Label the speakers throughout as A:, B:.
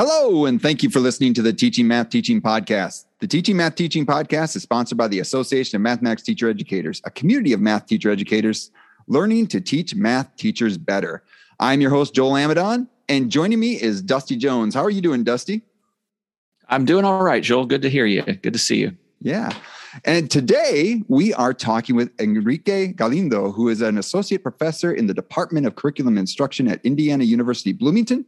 A: Hello, and thank you for listening to the Teaching Math Teaching Podcast. The Teaching Math Teaching Podcast is sponsored by the Association of Mathematics Teacher Educators, a community of math teacher educators learning to teach math teachers better. I'm your host, Joel Amidon, and joining me is Dusty Jones. How are you doing, Dusty?
B: I'm doing all right, Joel. Good to hear you. Good to see you.
A: Yeah. And today we are talking with Enrique Galindo, who is an associate professor in the Department of Curriculum Instruction at Indiana University Bloomington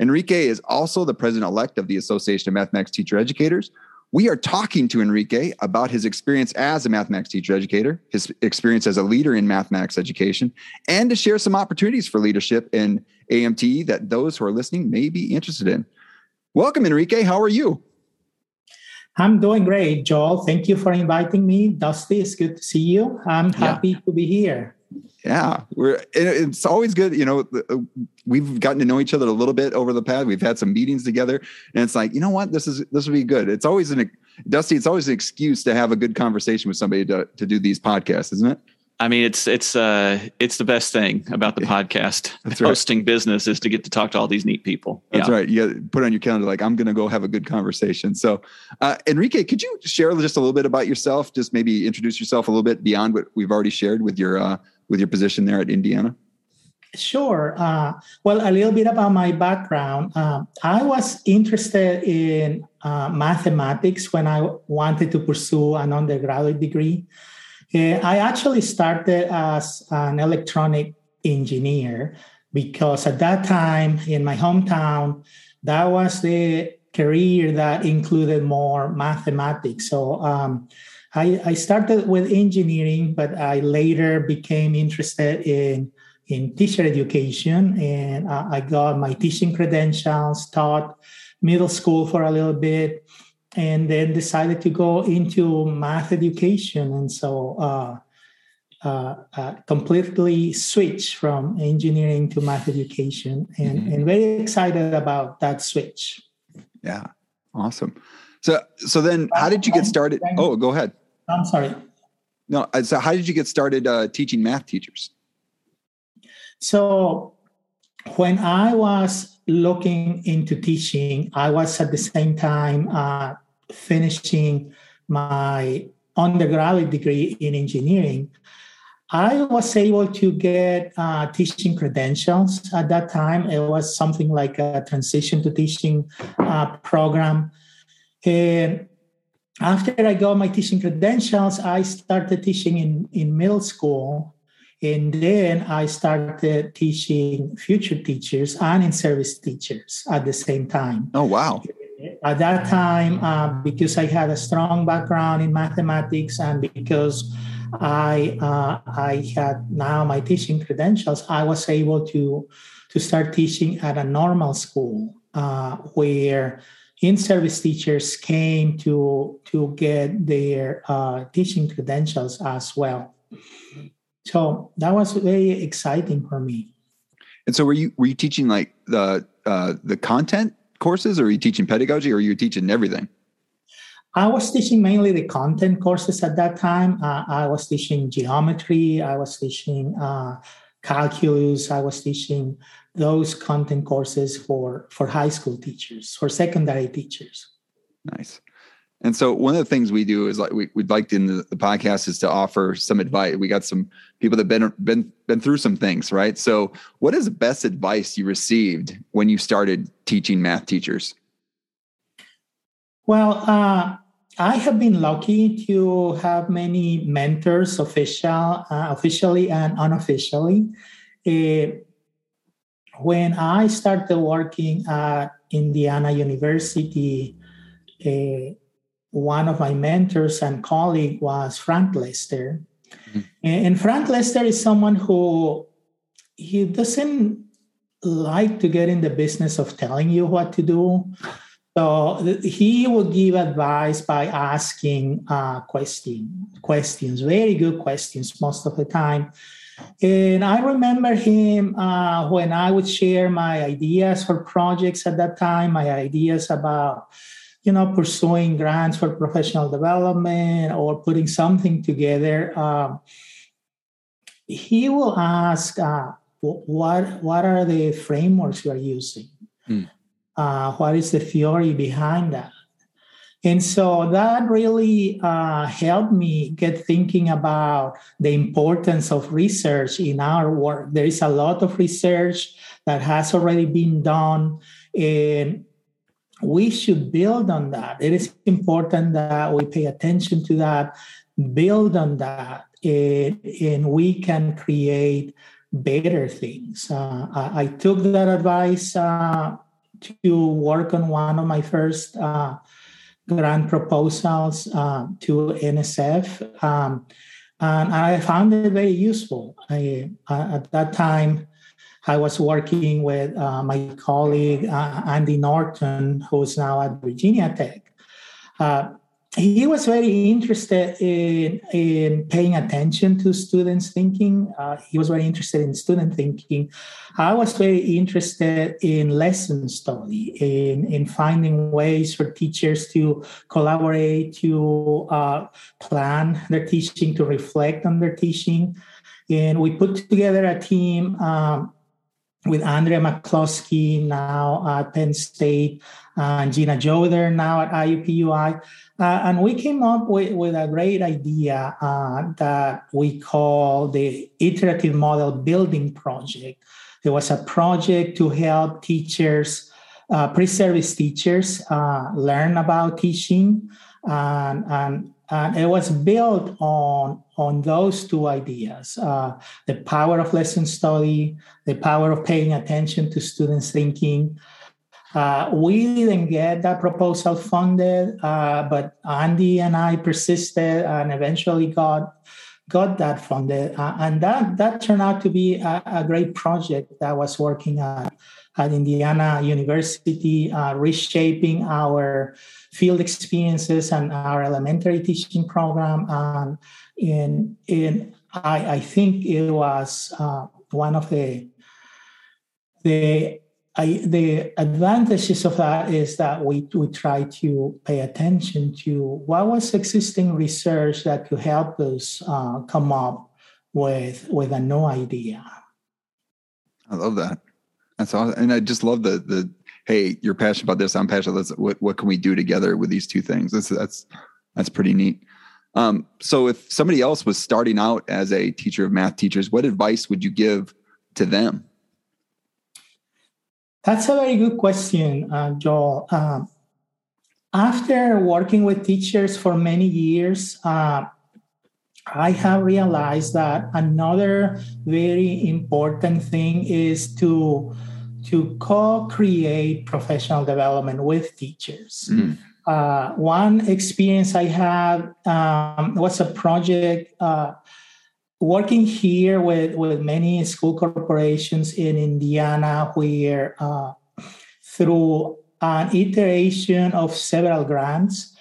A: Enrique is also the president elect of the Association of Mathematics Teacher Educators. We are talking to Enrique about his experience as a mathematics teacher educator, his experience as a leader in mathematics education, and to share some opportunities for leadership in AMTE that those who are listening may be interested in. Welcome, Enrique. How are you?
C: I'm doing great, Joel. Thank you for inviting me. Dusty, it's good to see you. I'm happy yeah. to be here
A: yeah we're it's always good you know uh, we've gotten to know each other a little bit over the past we've had some meetings together and it's like you know what this is this will be good it's always an dusty it's always an excuse to have a good conversation with somebody to, to do these podcasts isn't it
B: I mean, it's it's uh it's the best thing about the podcast. That's Hosting right. business is to get to talk to all these neat people.
A: That's yeah. right. You put on your calendar like I'm going to go have a good conversation. So, uh, Enrique, could you share just a little bit about yourself? Just maybe introduce yourself a little bit beyond what we've already shared with your uh, with your position there at Indiana?
C: Sure. Uh, well, a little bit about my background. Uh, I was interested in uh, mathematics when I wanted to pursue an undergraduate degree. Uh, I actually started as an electronic engineer because at that time in my hometown, that was the career that included more mathematics. So um, I, I started with engineering, but I later became interested in in teacher education, and uh, I got my teaching credentials, taught middle school for a little bit, and then decided to go into math education, and so. Uh, uh, uh, completely switch from engineering to math education and, mm-hmm. and very excited about that switch.
A: Yeah, awesome. So, so then how did you get started? Oh, go ahead.
C: I'm sorry.
A: No, uh, so how did you get started uh, teaching math teachers?
C: So, when I was looking into teaching, I was at the same time uh, finishing my undergraduate degree in engineering. I was able to get uh, teaching credentials at that time. It was something like a transition to teaching uh, program. And after I got my teaching credentials, I started teaching in, in middle school. And then I started teaching future teachers and in service teachers at the same time.
A: Oh, wow.
C: At that time, uh, because I had a strong background in mathematics and because I uh, I had now my teaching credentials, I was able to to start teaching at a normal school uh, where in-service teachers came to to get their uh, teaching credentials as well. So that was very exciting for me.
A: And so, were you were you teaching like the uh, the content courses, or are you teaching pedagogy, or are you teaching everything?
C: I was teaching mainly the content courses at that time. Uh, I was teaching geometry. I was teaching uh, calculus. I was teaching those content courses for for high school teachers for secondary teachers.
A: Nice. And so one of the things we do is like we, would like to, in the, the, podcast is to offer some advice. We got some people that been been been through some things right? So what is the best advice you received when you started teaching math teachers?
C: Well uh, i have been lucky to have many mentors official uh, officially and unofficially. Uh, when I started working at Indiana University, uh, one of my mentors and colleague was Frank Lester. Mm-hmm. And Frank Lester is someone who he doesn't like to get in the business of telling you what to do. So he will give advice by asking uh, question, questions, very good questions most of the time. And I remember him uh, when I would share my ideas for projects at that time, my ideas about, you know, pursuing grants for professional development or putting something together. Uh, he will ask, uh, "What what are the frameworks you are using?" Mm. Uh, what is the theory behind that? And so that really uh, helped me get thinking about the importance of research in our work. There is a lot of research that has already been done, and we should build on that. It is important that we pay attention to that, build on that, and, and we can create better things. Uh, I, I, took that advice uh, to work on one of my first uh, grant proposals uh, to NSF. Um, and I found it very useful. I, uh, at that time, I was working with uh, my colleague uh, Andy Norton, who's now at Virginia Tech. Uh, he was very interested in, in paying attention to students' thinking. Uh, he was very interested in student thinking. I was very interested in lesson study, in, in finding ways for teachers to collaborate, to uh, plan their teaching, to reflect on their teaching. And we put together a team um, with Andrea McCloskey now at Penn State and Gina Yoder now at IUPUI. Uh, and we came up with, with a great idea uh, that we call the Iterative Model Building Project. It was a project to help teachers, uh, pre-service teachers, uh, learn about teaching and, and and it was built on on those two ideas uh, the power of lesson study the power of paying attention to students thinking uh, we didn't get that proposal funded uh, but andy and i persisted and eventually got got that funded uh, and that that turned out to be a, a great project that was working at at Indiana University, uh, reshaping our field experiences and our elementary teaching program. And, in I, I, think it was uh, one of the the I, the advantages of that is that we, we try to pay attention to what was existing research that could help us uh, come up with with a new idea.
A: I love that. That's awesome. And I just love the the hey, you're passionate about this, I'm passionate. What what can we do together with these two things? That's that's that's pretty neat. Um, so if somebody else was starting out as a teacher of math teachers, what advice would you give to them?
C: That's a very good question, uh, Joel. Um, after working with teachers for many years, uh, I have realized that another very important thing is to to co-create professional development with teachers. Mm. Uh, one experience I had um, was a project uh, working here with, with many school corporations in Indiana, where uh, through an iteration of several grants,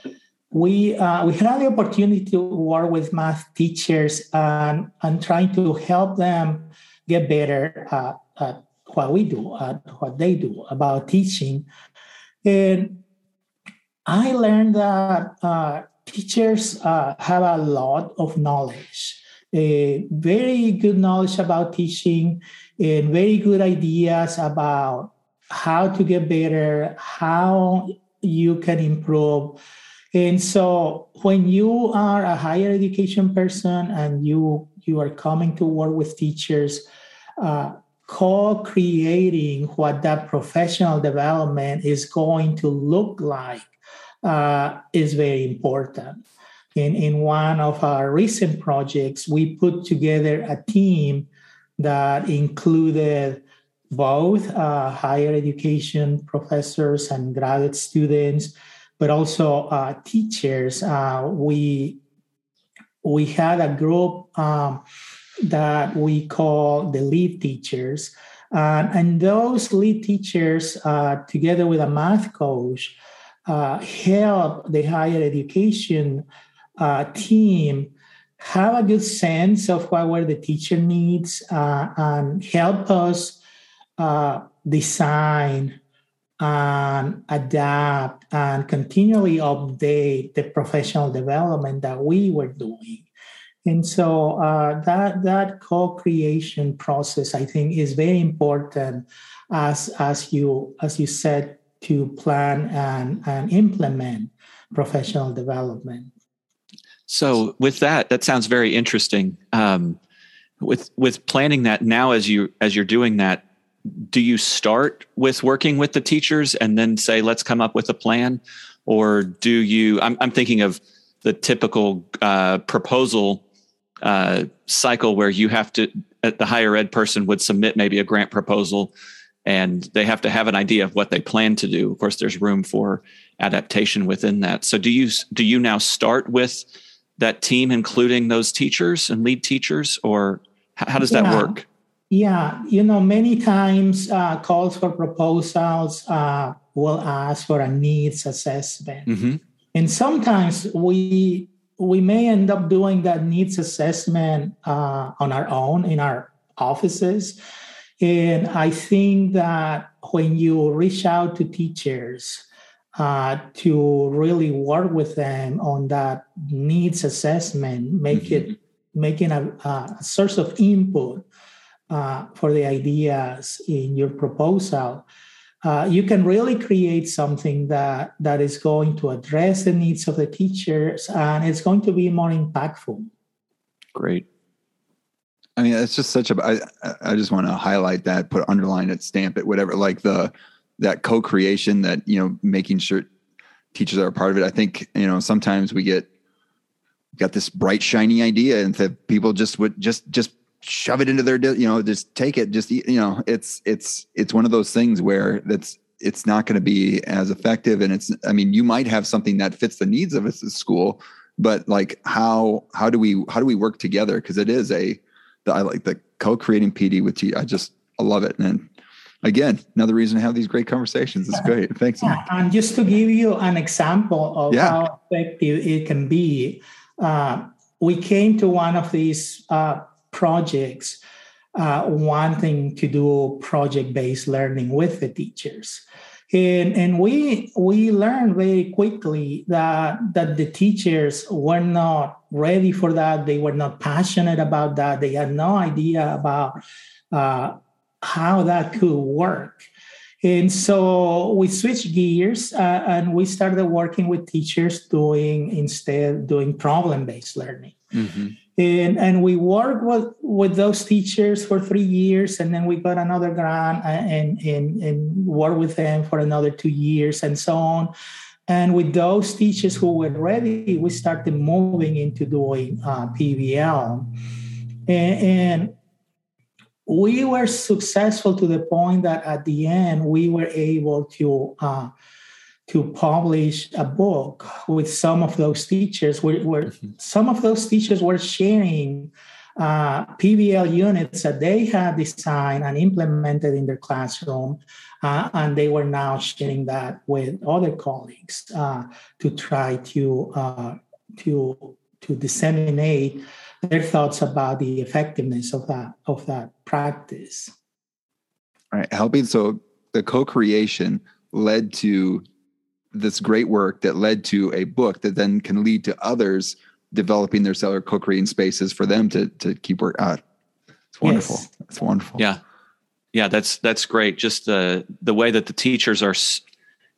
C: we uh, we had the opportunity to work with math teachers and and trying to help them get better at, at what we do, at what they do about teaching. And I learned that uh, teachers uh, have a lot of knowledge, very good knowledge about teaching, and very good ideas about how to get better, how you can improve and so when you are a higher education person and you you are coming to work with teachers, uh, co-creating what that professional development is going to look like uh, is very important. In, in one of our recent projects, we put together a team that included both uh, higher education professors and graduate students but also uh, teachers. Uh, we we had a group um, that we call the lead teachers, uh, and those lead teachers, uh, together with a math coach, uh, help the higher education uh, team have a good sense of what were the teacher needs and help us design and adapt and continually update the professional development that we were doing. And so uh, that that co-creation process, I think, is very important, as as you as you said to plan and, and implement professional development.
B: So, with that, that sounds very interesting. Um, with with planning that now, as you as you're doing that, do you start with working with the teachers and then say, "Let's come up with a plan," or do you? I'm, I'm thinking of the typical uh, proposal uh, cycle where you have to, the higher ed person would submit maybe a grant proposal and they have to have an idea of what they plan to do. Of course, there's room for adaptation within that. So do you do you now start with that team, including those teachers and lead teachers, or how does yeah. that work?
C: Yeah, you know, many times uh, calls for proposals uh, will ask for a needs assessment, mm-hmm. and sometimes we we may end up doing that needs assessment uh, on our own in our offices. And I think that when you reach out to teachers uh, to really work with them on that needs assessment, make mm-hmm. it making a, a, source of input uh, for the ideas in your proposal, uh, you can really create something that that is going to address the needs of the teachers and it's going to be more impactful.
B: Great.
A: I mean it's just such a i, I just want to highlight that put underline it stamp it whatever like the that co-creation that you know making sure teachers are a part of it. I think you know sometimes we get got this bright shiny idea and that people just would just just shove it into their you know just take it just you know it's it's it's one of those things where that's it's not going to be as effective. And it's i mean you might have something that fits the needs of a school but like how how do we how do we work together? Because it is a the, i like the co-creating pd with you i just i love it. And again another reason to have these great conversations it's great thanks
C: yeah, and just to give you an example of yeah. how effective it can be uh, we came to one of these uh, projects uh, wanting to do project-based learning with the teachers. And, and we we learned very quickly that that the teachers were not ready for that. They were not passionate about that. They had no idea about uh, how that could work. And so we switched gears uh, and we started working with teachers doing instead doing problem-based learning. Mm-hmm and and we worked with with those teachers for three years and then we got another grant and and and worked with them for another two years and so on and with those teachers who were ready we started moving into doing uh, pbl and, and we were successful to the point that at the end we were able to uh, to publish a book with some of those teachers where, where mm-hmm. some of those teachers were sharing uh, PBL units that they had designed and implemented in their classroom, uh, and they were now sharing that with other colleagues uh, to try to uh, to to disseminate their thoughts about the effectiveness of that of that practice.
A: All right, helping so the co-creation led to this great work that led to a book that then can lead to others developing their cellular co-creating spaces for them to to keep work out. It's wonderful. Yes. It's wonderful.
B: Yeah. Yeah, that's that's great. Just the the way that the teachers are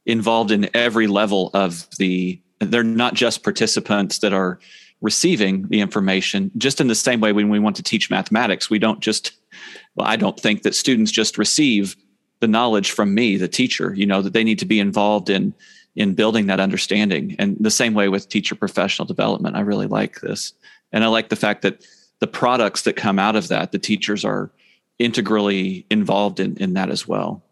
B: involved in every level of the they're not just participants that are receiving the information just in the same way when we want to teach mathematics we don't just well i don't think that students just receive the knowledge from me the teacher you know that they need to be involved in in building that understanding. And the same way with teacher professional development, I really like this. And I like the fact that the products that come out of that, the teachers are integrally involved in, in that as well.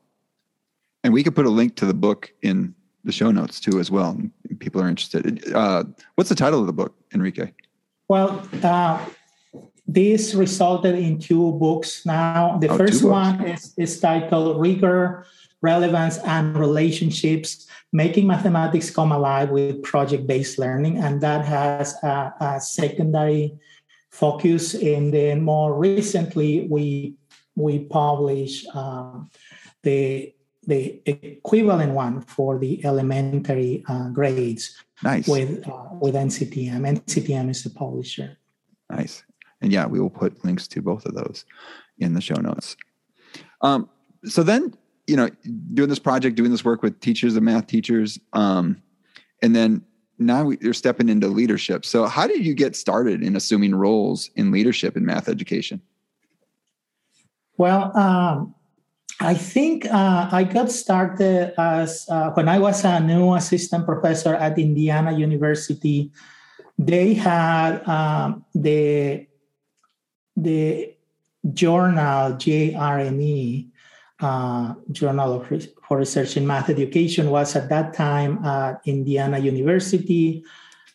A: And we could put a link to the book in the show notes too, as well. People are interested. Uh, what's the title of the book, Enrique?
C: Well, uh, this resulted in two books now. The oh, first one is, is titled Rigor, Relevance, and Relationships making mathematics come alive with project-based learning, and that has a, a secondary focus. And then more recently, we we publish um, the the equivalent one for the elementary uh, grades
A: nice.
C: with uh, with NCTM. NCTM is the publisher.
A: Nice, and yeah, we will put links to both of those in the show notes. Um, so then you know, doing this project, doing this work with teachers and math teachers, um, and then now you're stepping into leadership. So, how did you get started in assuming roles in leadership in math education?
C: Well, um, I think uh, I got started as uh, when I was a new assistant professor at Indiana University. They had um, the the journal JRME, uh, Journal of Re- for Research in Math Education, was at that time at Indiana University.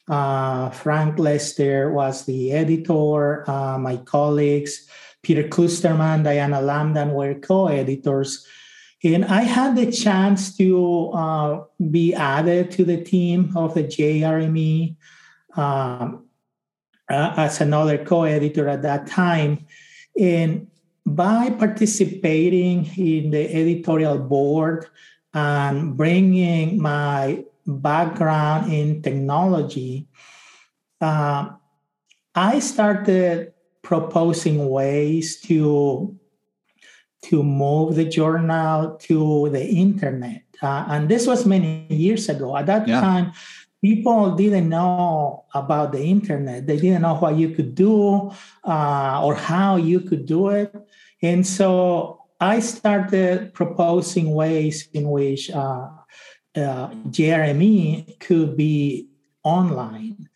C: Uh, Frank Lester was the editor. Uh, my colleagues Peter Kloosterman, Diana Lambdin were co-editors. And I had the chance to uh, be added to the team of the JRME um, uh, as another co-editor at that time. And by participating in the editorial board and bringing my background in technology, uh, I started proposing ways to to move the journal to the internet. Uh, and this was many years ago. At that yeah. time, people didn't know about the internet. They didn't know what you could do uh, or how you could do it. And so I started proposing ways in which uh, uh, JRME could be online.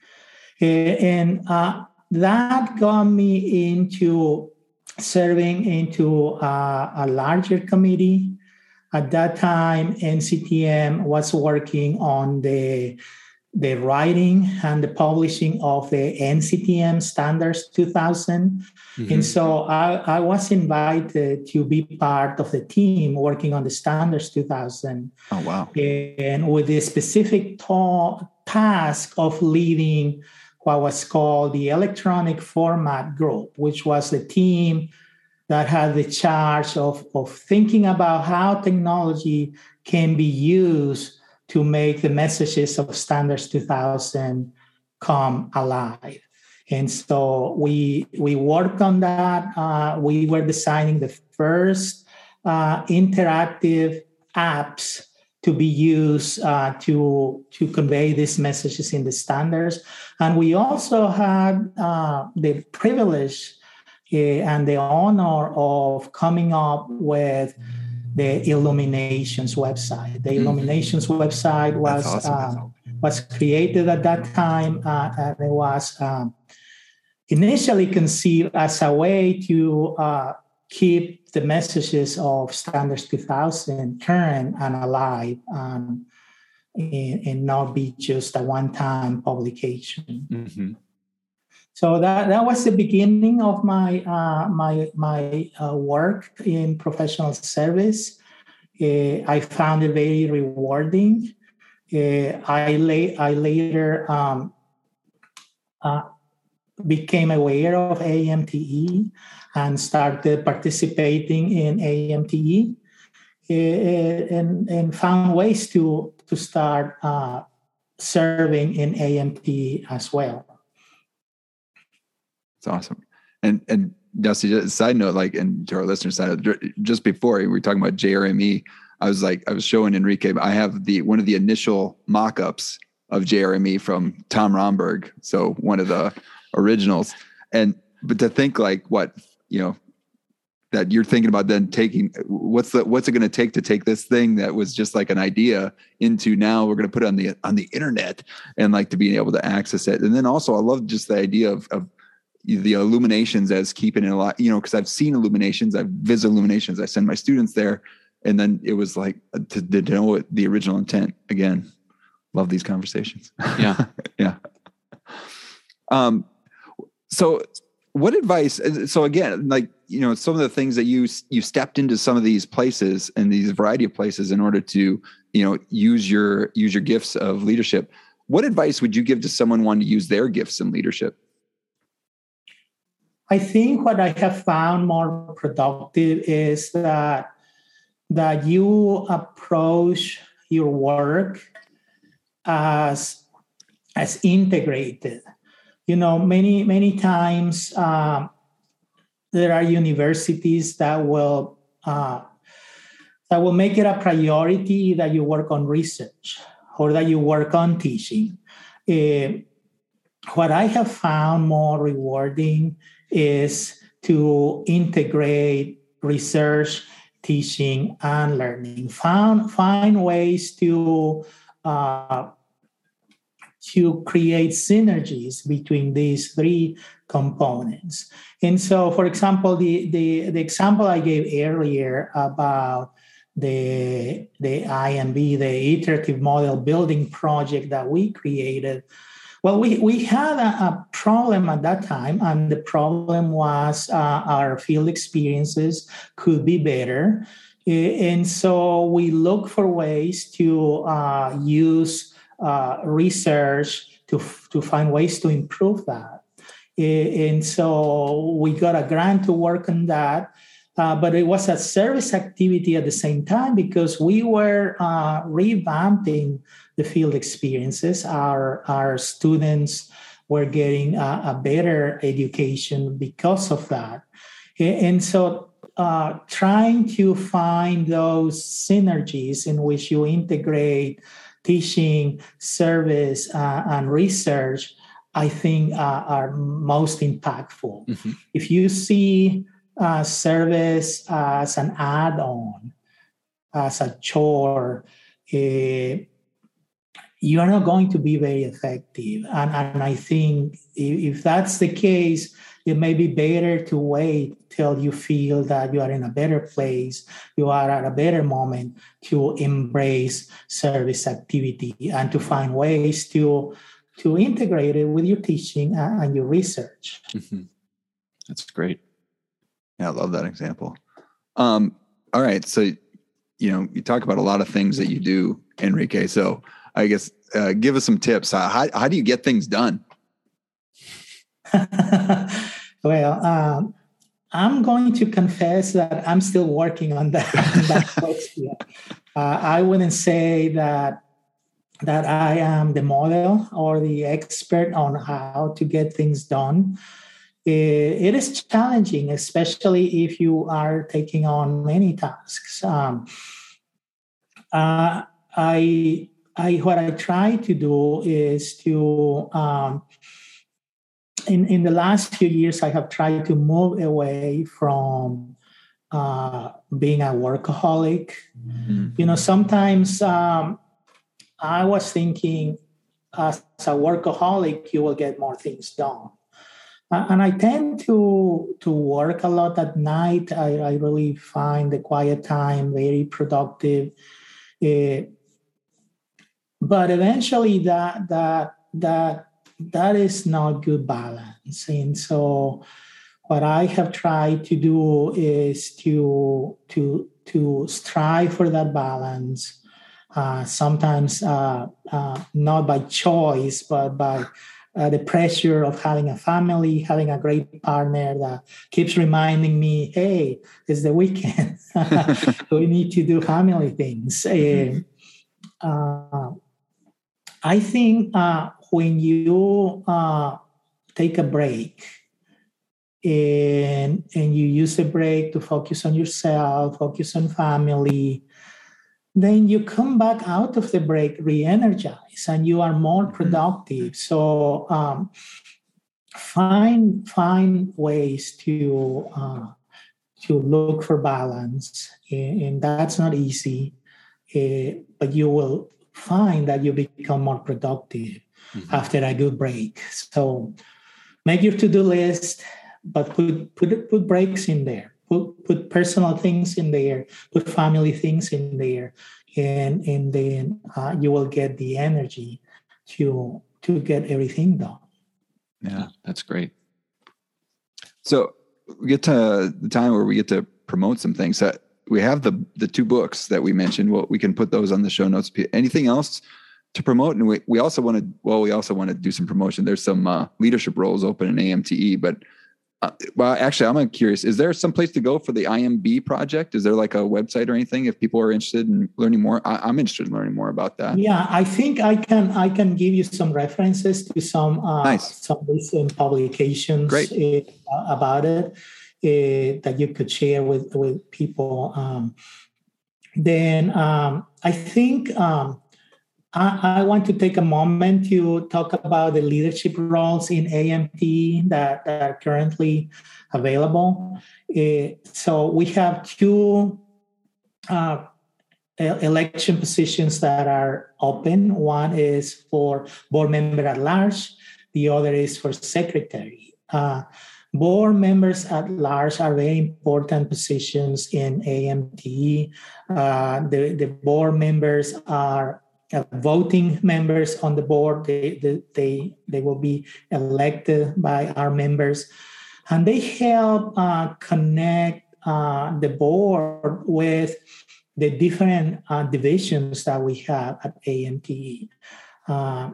C: And uh, that got me into serving into uh, a larger committee. At that time, NCTM was working on the the writing and the publishing of the NCTM Standards 2000. Mm-hmm. And so I, I, was invited to be part of the team working on the Standards 2000.
A: Oh, wow.
C: And with the specific ta- task of leading what was called the Electronic Format Group, which was the team that had the charge of, of thinking about how technology can be used to make the messages of Standards 2000 come alive. And so we we worked on that. Uh, we were designing the first uh, interactive apps to be used uh, to to convey these messages in the standards. And we also had uh, the privilege uh, and the honor of coming up with the Illuminations website. The mm-hmm. Illuminations website was awesome. Uh, was created at that time, uh, and it was um, initially conceived as a way to uh, keep the messages of Standards 2000 current and alive um, and, and, not be just a one-time publication. Mm-hmm. So that, that was the beginning of my uh, my my uh, work in professional service. Uh, I found it very rewarding. Uh, I la- I later um, uh, became aware of AMTE and started participating in AMTE eh, and, and found ways to, to start uh, serving in AMTE as well.
A: It's awesome. And, and Dusty, just side note, like, and to our listeners, side, just before we were talking about JRME, I was like, I was showing Enrique, I have the one of the initial mock-ups of JRME from Tom Romberg. So one of the originals. And but to think like what you know that you're thinking about then taking what's the what's it going to take to take this thing that was just like an idea into now we're going to put it on the on the internet and like to being able to access it. And then also i love just the idea of, of the illuminations as keeping it a lot you know because i've seen illuminations i've visited illuminations i send my students there. And then it was like uh, to, to know what the original intent again love these conversations.
B: Yeah.
A: Yeah. Um so what advice uh, so again like you know some of the things that you you stepped into some of these places and these variety of places in order to you know use your use your gifts of leadership. What advice would you give to someone wanting to use their gifts in leadership?
C: I think what i have found more productive is that that you approach your work as as integrated you know many many times uh, there are universities that will uh, that will make it a priority that you work on research or that you work on teaching. Uh, what I have found more rewarding is to integrate research, teaching, and learning. Find, find ways to uh, to create synergies between these three components. And so, for example, the, the, the example I gave earlier about the, the IMB, the iterative model building project that we created, well, we, we had a, a problem at that time, and the problem was uh, our field experiences could be better. And so we look for ways to uh, use uh, research to, to find ways to improve that. And so we got a grant to work on that. Uh, but it was a service activity at the same time because we were uh, revamping the field experiences. Our, our students were getting a, a better education because of that. And so uh, trying to find those synergies in which you integrate teaching, service, uh, and research, I think uh, are most impactful. Mm-hmm. If you see uh, service as an add on, as a chore, uh, you are not going to be very effective. And, and I think if, if that's the case, it may be better to wait till you feel that you are in a better place, you are at a better moment to embrace service activity and to find ways to to integrate it with your teaching and your research. Mm-hmm.
B: That's great.
A: Yeah, I love that example. Um, all right, so you know you talk about a lot of things that you do, Enrique. So I guess uh, give us some tips. How, how do you get things done?
C: well, um, I'm going to confess that I'm still working on that, that. Uh, I wouldn't say that that I am the model or the expert on how to get things done. it, it is challenging, especially if you are taking on many tasks. Um, uh, I, I, what I try to do is to um, in, in the last few years, I have tried to move away from uh, being a workaholic. Mm-hmm. You know, sometimes um, I was thinking as a workaholic, you will get more things done. Uh, and I tend to to work a lot at night. I, I really find the quiet time very productive. Uh, but eventually, that that that that is not good balance. And so what I have tried to do is to to to strive for that balance. Uh, sometimes uh, uh, not by choice, but by uh, the pressure of having a family, having a great partner that keeps reminding me, "Hey, it's the weekend. we need to do family things." Mm-hmm. Uh, I think uh, when you uh, take a break and and you use a break to focus on yourself, focus on family, then you come back out of the break re-energized and you are more mm-hmm. productive. So um, find find ways to uh, to look for balance, and, and that's not easy, uh, but you will find that you become more productive mm-hmm. after a good break. So make your to-do list, but put put put breaks in there. Put put personal things in there. Put family things in there, and and then uh, you will get the energy to to get everything done.
B: Yeah, that's great.
A: So we get to the time where we get to promote some things. That we have the the two books that we mentioned. Well, we can put those on the show notes. Anything else to promote and we, we also want to well we also want to do some promotion there's some uh, leadership roles open in amte but uh, well actually i'm curious is there some place to go for the imb project is there like a website or anything if people are interested in learning more I, am interested in learning more about that
C: yeah i think i can i can give you some references to some uh, nice. some recent publications Great. Uh, about it uh, that you could share with with people um, then um, I think um, I, I, want to take a moment to talk about the leadership roles in AMT that, that are currently available. Uh, so we have two uh, election positions that are open. One is for board member at large, the other is for secretary. Uh, board members at large are very important positions in AMT. Uh, the, the board members are voting members on the board. They, they, they, they, will be elected by our members. And they help uh, connect uh, the board with the different uh, divisions that we have at AMTE. Uh,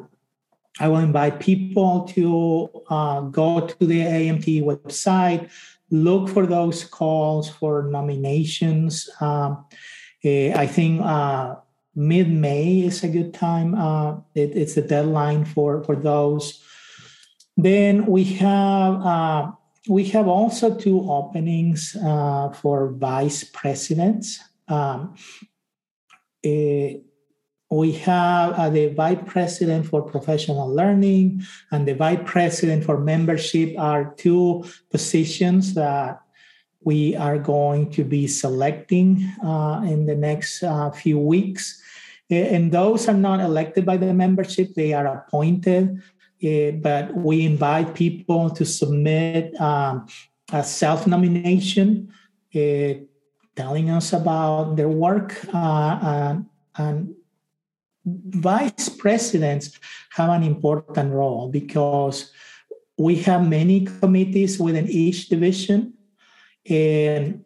C: I will invite people to uh, go to the AMT website, look for those calls for nominations. Um, eh, I think uh, mid May is a good time. Uh, it, it's the deadline for for those. Then we have uh, we have also two openings uh, for vice presidents. Um, uh, we have uh, the vice president for professional learning and the vice president for membership are two positions that we are going to be selecting uh, in the next uh, few weeks. And those are not elected by the membership, they are appointed. Uh, but we invite people to submit um, a self nomination uh, telling us about their work. Uh, and, and vice presidents have an important role because we have many committees within each division and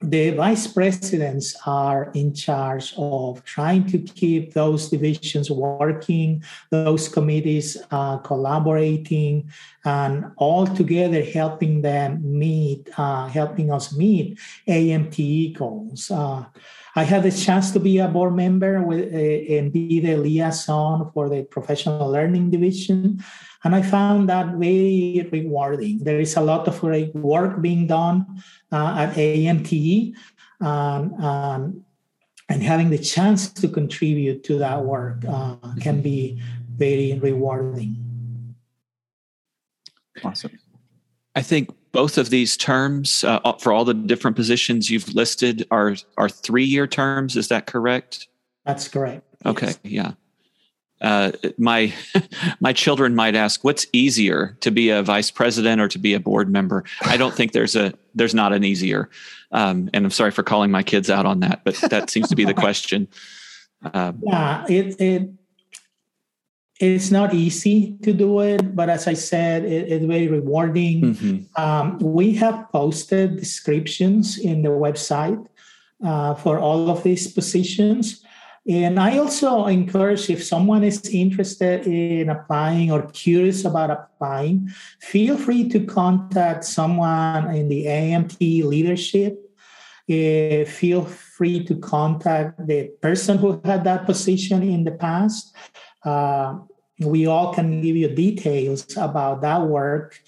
C: the vice presidents are in charge of trying to keep those divisions working, those committees uh, collaborating, and all together helping them meet, uh, helping us meet AMTE goals. Uh, I had the chance to be a board member with, uh, and be the liaison for the professional learning division. And I found that very rewarding. There is a lot of great work being done uh, at AMTE, um, um, and having the chance to contribute to that work uh, can be very rewarding.
B: Awesome. I think both of these terms uh, for all the different positions you've listed are are three year terms. Is that correct?
C: That's correct.
B: Okay. Yes. Yeah uh, my my children might ask, "What's easier to be a vice president or to be a board member?" I don't think there's a there's not an easier. Um, and I'm sorry for calling my kids out on that, but that seems to be the question.
C: Um, yeah, it it it's not easy to do it, but as I said, it, it's very rewarding. Mm-hmm. Um, we have posted descriptions in the website uh, for all of these positions. And I also encourage if someone is interested in applying or curious about applying, feel free to contact someone in the AMT leadership. Uh, feel free to contact the person who had that position in the past. Uh, we all can give you details about that work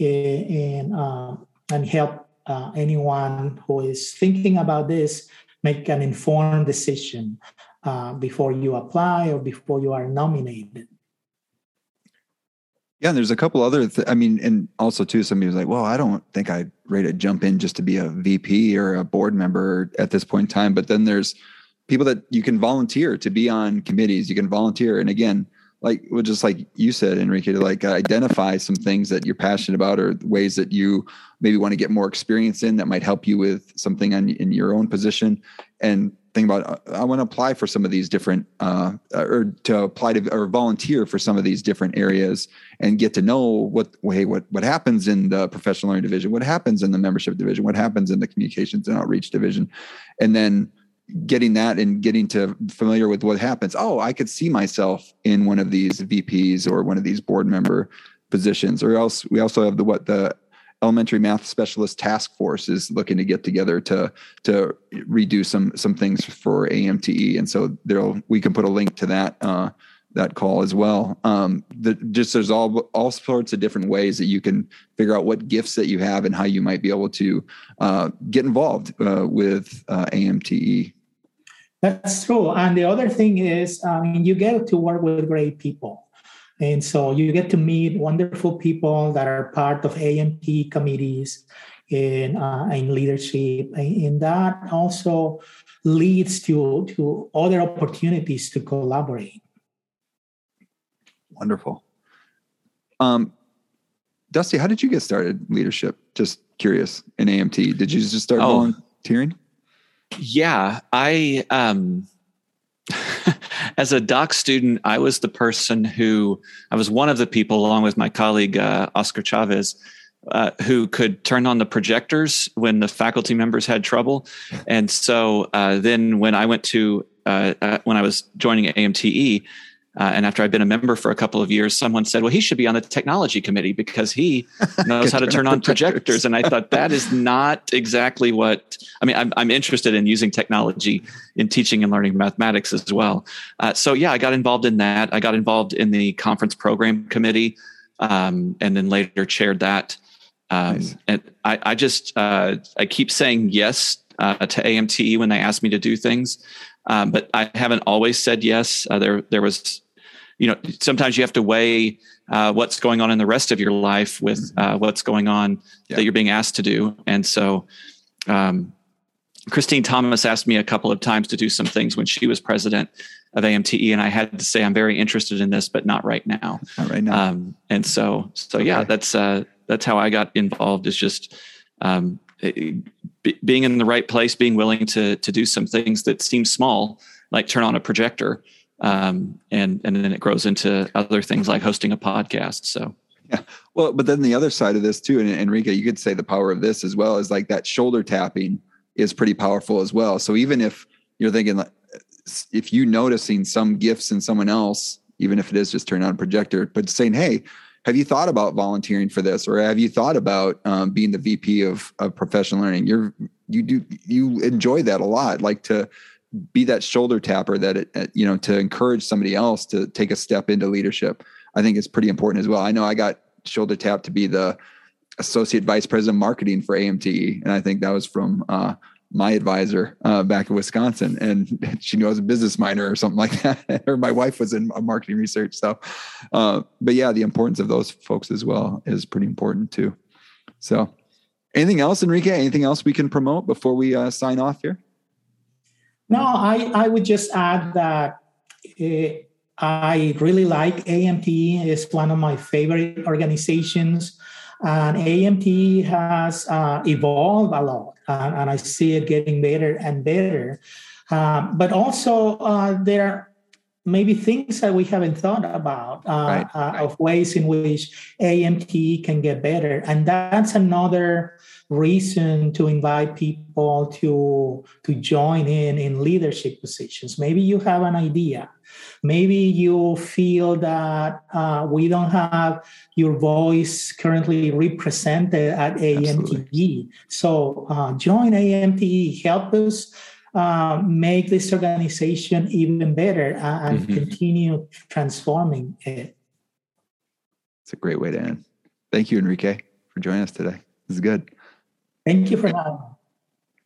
C: uh, and, uh, and help uh, anyone who is thinking about this make an informed decision uh, before you apply or before you are nominated.
A: Yeah, there's a couple other. Th- I mean, and also too, somebody was like, "Well, I don't think I'd ready to jump in just to be a VP or a board member at this point in time." But then there's people that you can volunteer to be on committees. You can volunteer, and again, like well, just like you said, Enrique, to like identify some things that you're passionate about or ways that you maybe want to get more experience in that might help you with something on, in your own position, and think about uh, I want to apply for some of these different uh, or to apply to or volunteer for some of these different areas and get to know what hey what what happens in the professional learning division, what happens in the membership division, what happens in the communications and outreach division, and then getting that and getting to familiar with what happens. Oh, I could see myself in one of these VPs or one of these board member positions, or else we also have the what the elementary math specialist task force is looking to get together to to redo some some things for AMTE, and so there we can put a link to that uh, that call as well. Um, the, just there's all all sorts of different ways that you can figure out what gifts that you have and how you might be able to uh, get involved uh, with uh, AMTE.
C: That's true. And the other thing is, mean, you get to work with great people. And so you get to meet wonderful people that are part of AMTE committees in, uh, in leadership. And that also leads to, to other opportunities to collaborate.
A: Wonderful. Um, Dusty, how did you get started leadership? Just curious in AMTE. Did you just start oh, volunteering?
B: Yeah, I um as a doc student, I was the person who I was one of the people, along with my colleague uh, Oscar Chavez, uh, who could turn on the projectors when the faculty members had trouble. And so uh, then, when I went to uh, uh, when I was joining AMTE, uh, and after I'd been a member for a couple of years, someone said, "Well, he should be on the technology committee because he knows how to turn on projectors." and I thought that is not exactly what I mean. I'm, I'm interested in using technology in teaching and learning mathematics as well. Uh, so yeah, I got involved in that. I got involved in the conference program committee, um, and then later chaired that. Um, nice. And I, I just uh, I keep saying yes uh, to AMTE when they ask me to do things. Um, but I haven't always said yes. Uh, there, there was you know sometimes you have to weigh uh, what's going on in the rest of your life with mm-hmm. uh, what's going on yeah. that you're being asked to do and so um, christine thomas asked me a couple of times to do some things when she was president of amte and i had to say i'm very interested in this but not right now
A: not right now um,
B: and so so okay. yeah that's uh, that's how i got involved is just um, being in the right place being willing to to do some things that seem small like turn on a projector um, and and then it grows into other things like hosting a podcast. So.
A: Yeah. Well, but then the other side of this too, and Enrique, you could say the power of this as well is like that shoulder tapping is pretty powerful as well. So even if you're thinking if you noticing some gifts in someone else, even if it is just turning on a projector, but saying, Hey, have you thought about volunteering for this? Or have you thought about um, being the VP of, of professional learning? You're, you do, you enjoy that a lot. Like to, be that shoulder tapper that it, you know to encourage somebody else to take a step into leadership i think is pretty important as well. I know i got shoulder tapped to be the associate vice president of marketing for amte and i think that was from uh, my advisor uh, back in wisconsin and she knew i was a business minor or something like that or my wife was in marketing research so uh, but yeah the importance of those folks as well is pretty important too. So anything else enrique? Anything else we can promote before we uh, sign off here
C: no, I, I would just add that uh, I really like AMTE. It's one of my favorite organizations. And AMTE has uh, evolved a lot, uh, and I see it getting better and better. Um, but also, uh, there maybe things that we haven't thought about uh, right, right. of ways in which AMTE can get better. And that's another reason to invite people to to join in in leadership positions. Maybe you have an idea. Maybe you feel that uh, we don't have your voice currently represented at amte so uh, join amte help us uh, make this organization even better uh, and mm-hmm. continue transforming it
A: it's a great way to end thank you enrique for joining us today this is good
C: Thank you for having me.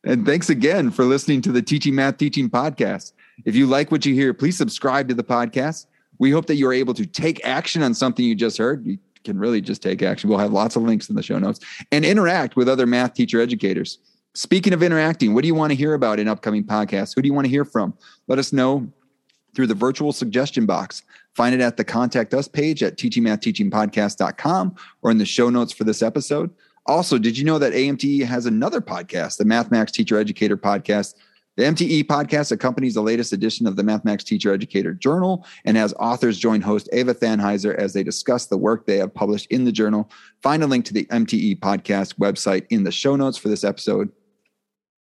A: And thanks again for listening to the Teaching Math Teaching podcast. If you like what you hear, please subscribe to the podcast. We hope that you are able to take action on something you just heard. You can really just take action. We'll have lots of links in the show notes and interact with other math teacher educators. Speaking of interacting, what do you want to hear about in upcoming podcasts? Who do you want to hear from? Let us know through the virtual suggestion box. Find it at the contact us page at teachingmathteachingpodcast.com or in the show notes for this episode. Also, did you know that AMTE has another podcast, the Mathematics Teacher Educator podcast? The MTE podcast accompanies the latest edition of the Mathematics Teacher Educator Journal and has authors join host Eva Thanheiser as they discuss the work they have published in the journal. Find a link to the MTE podcast website in the show notes for this episode.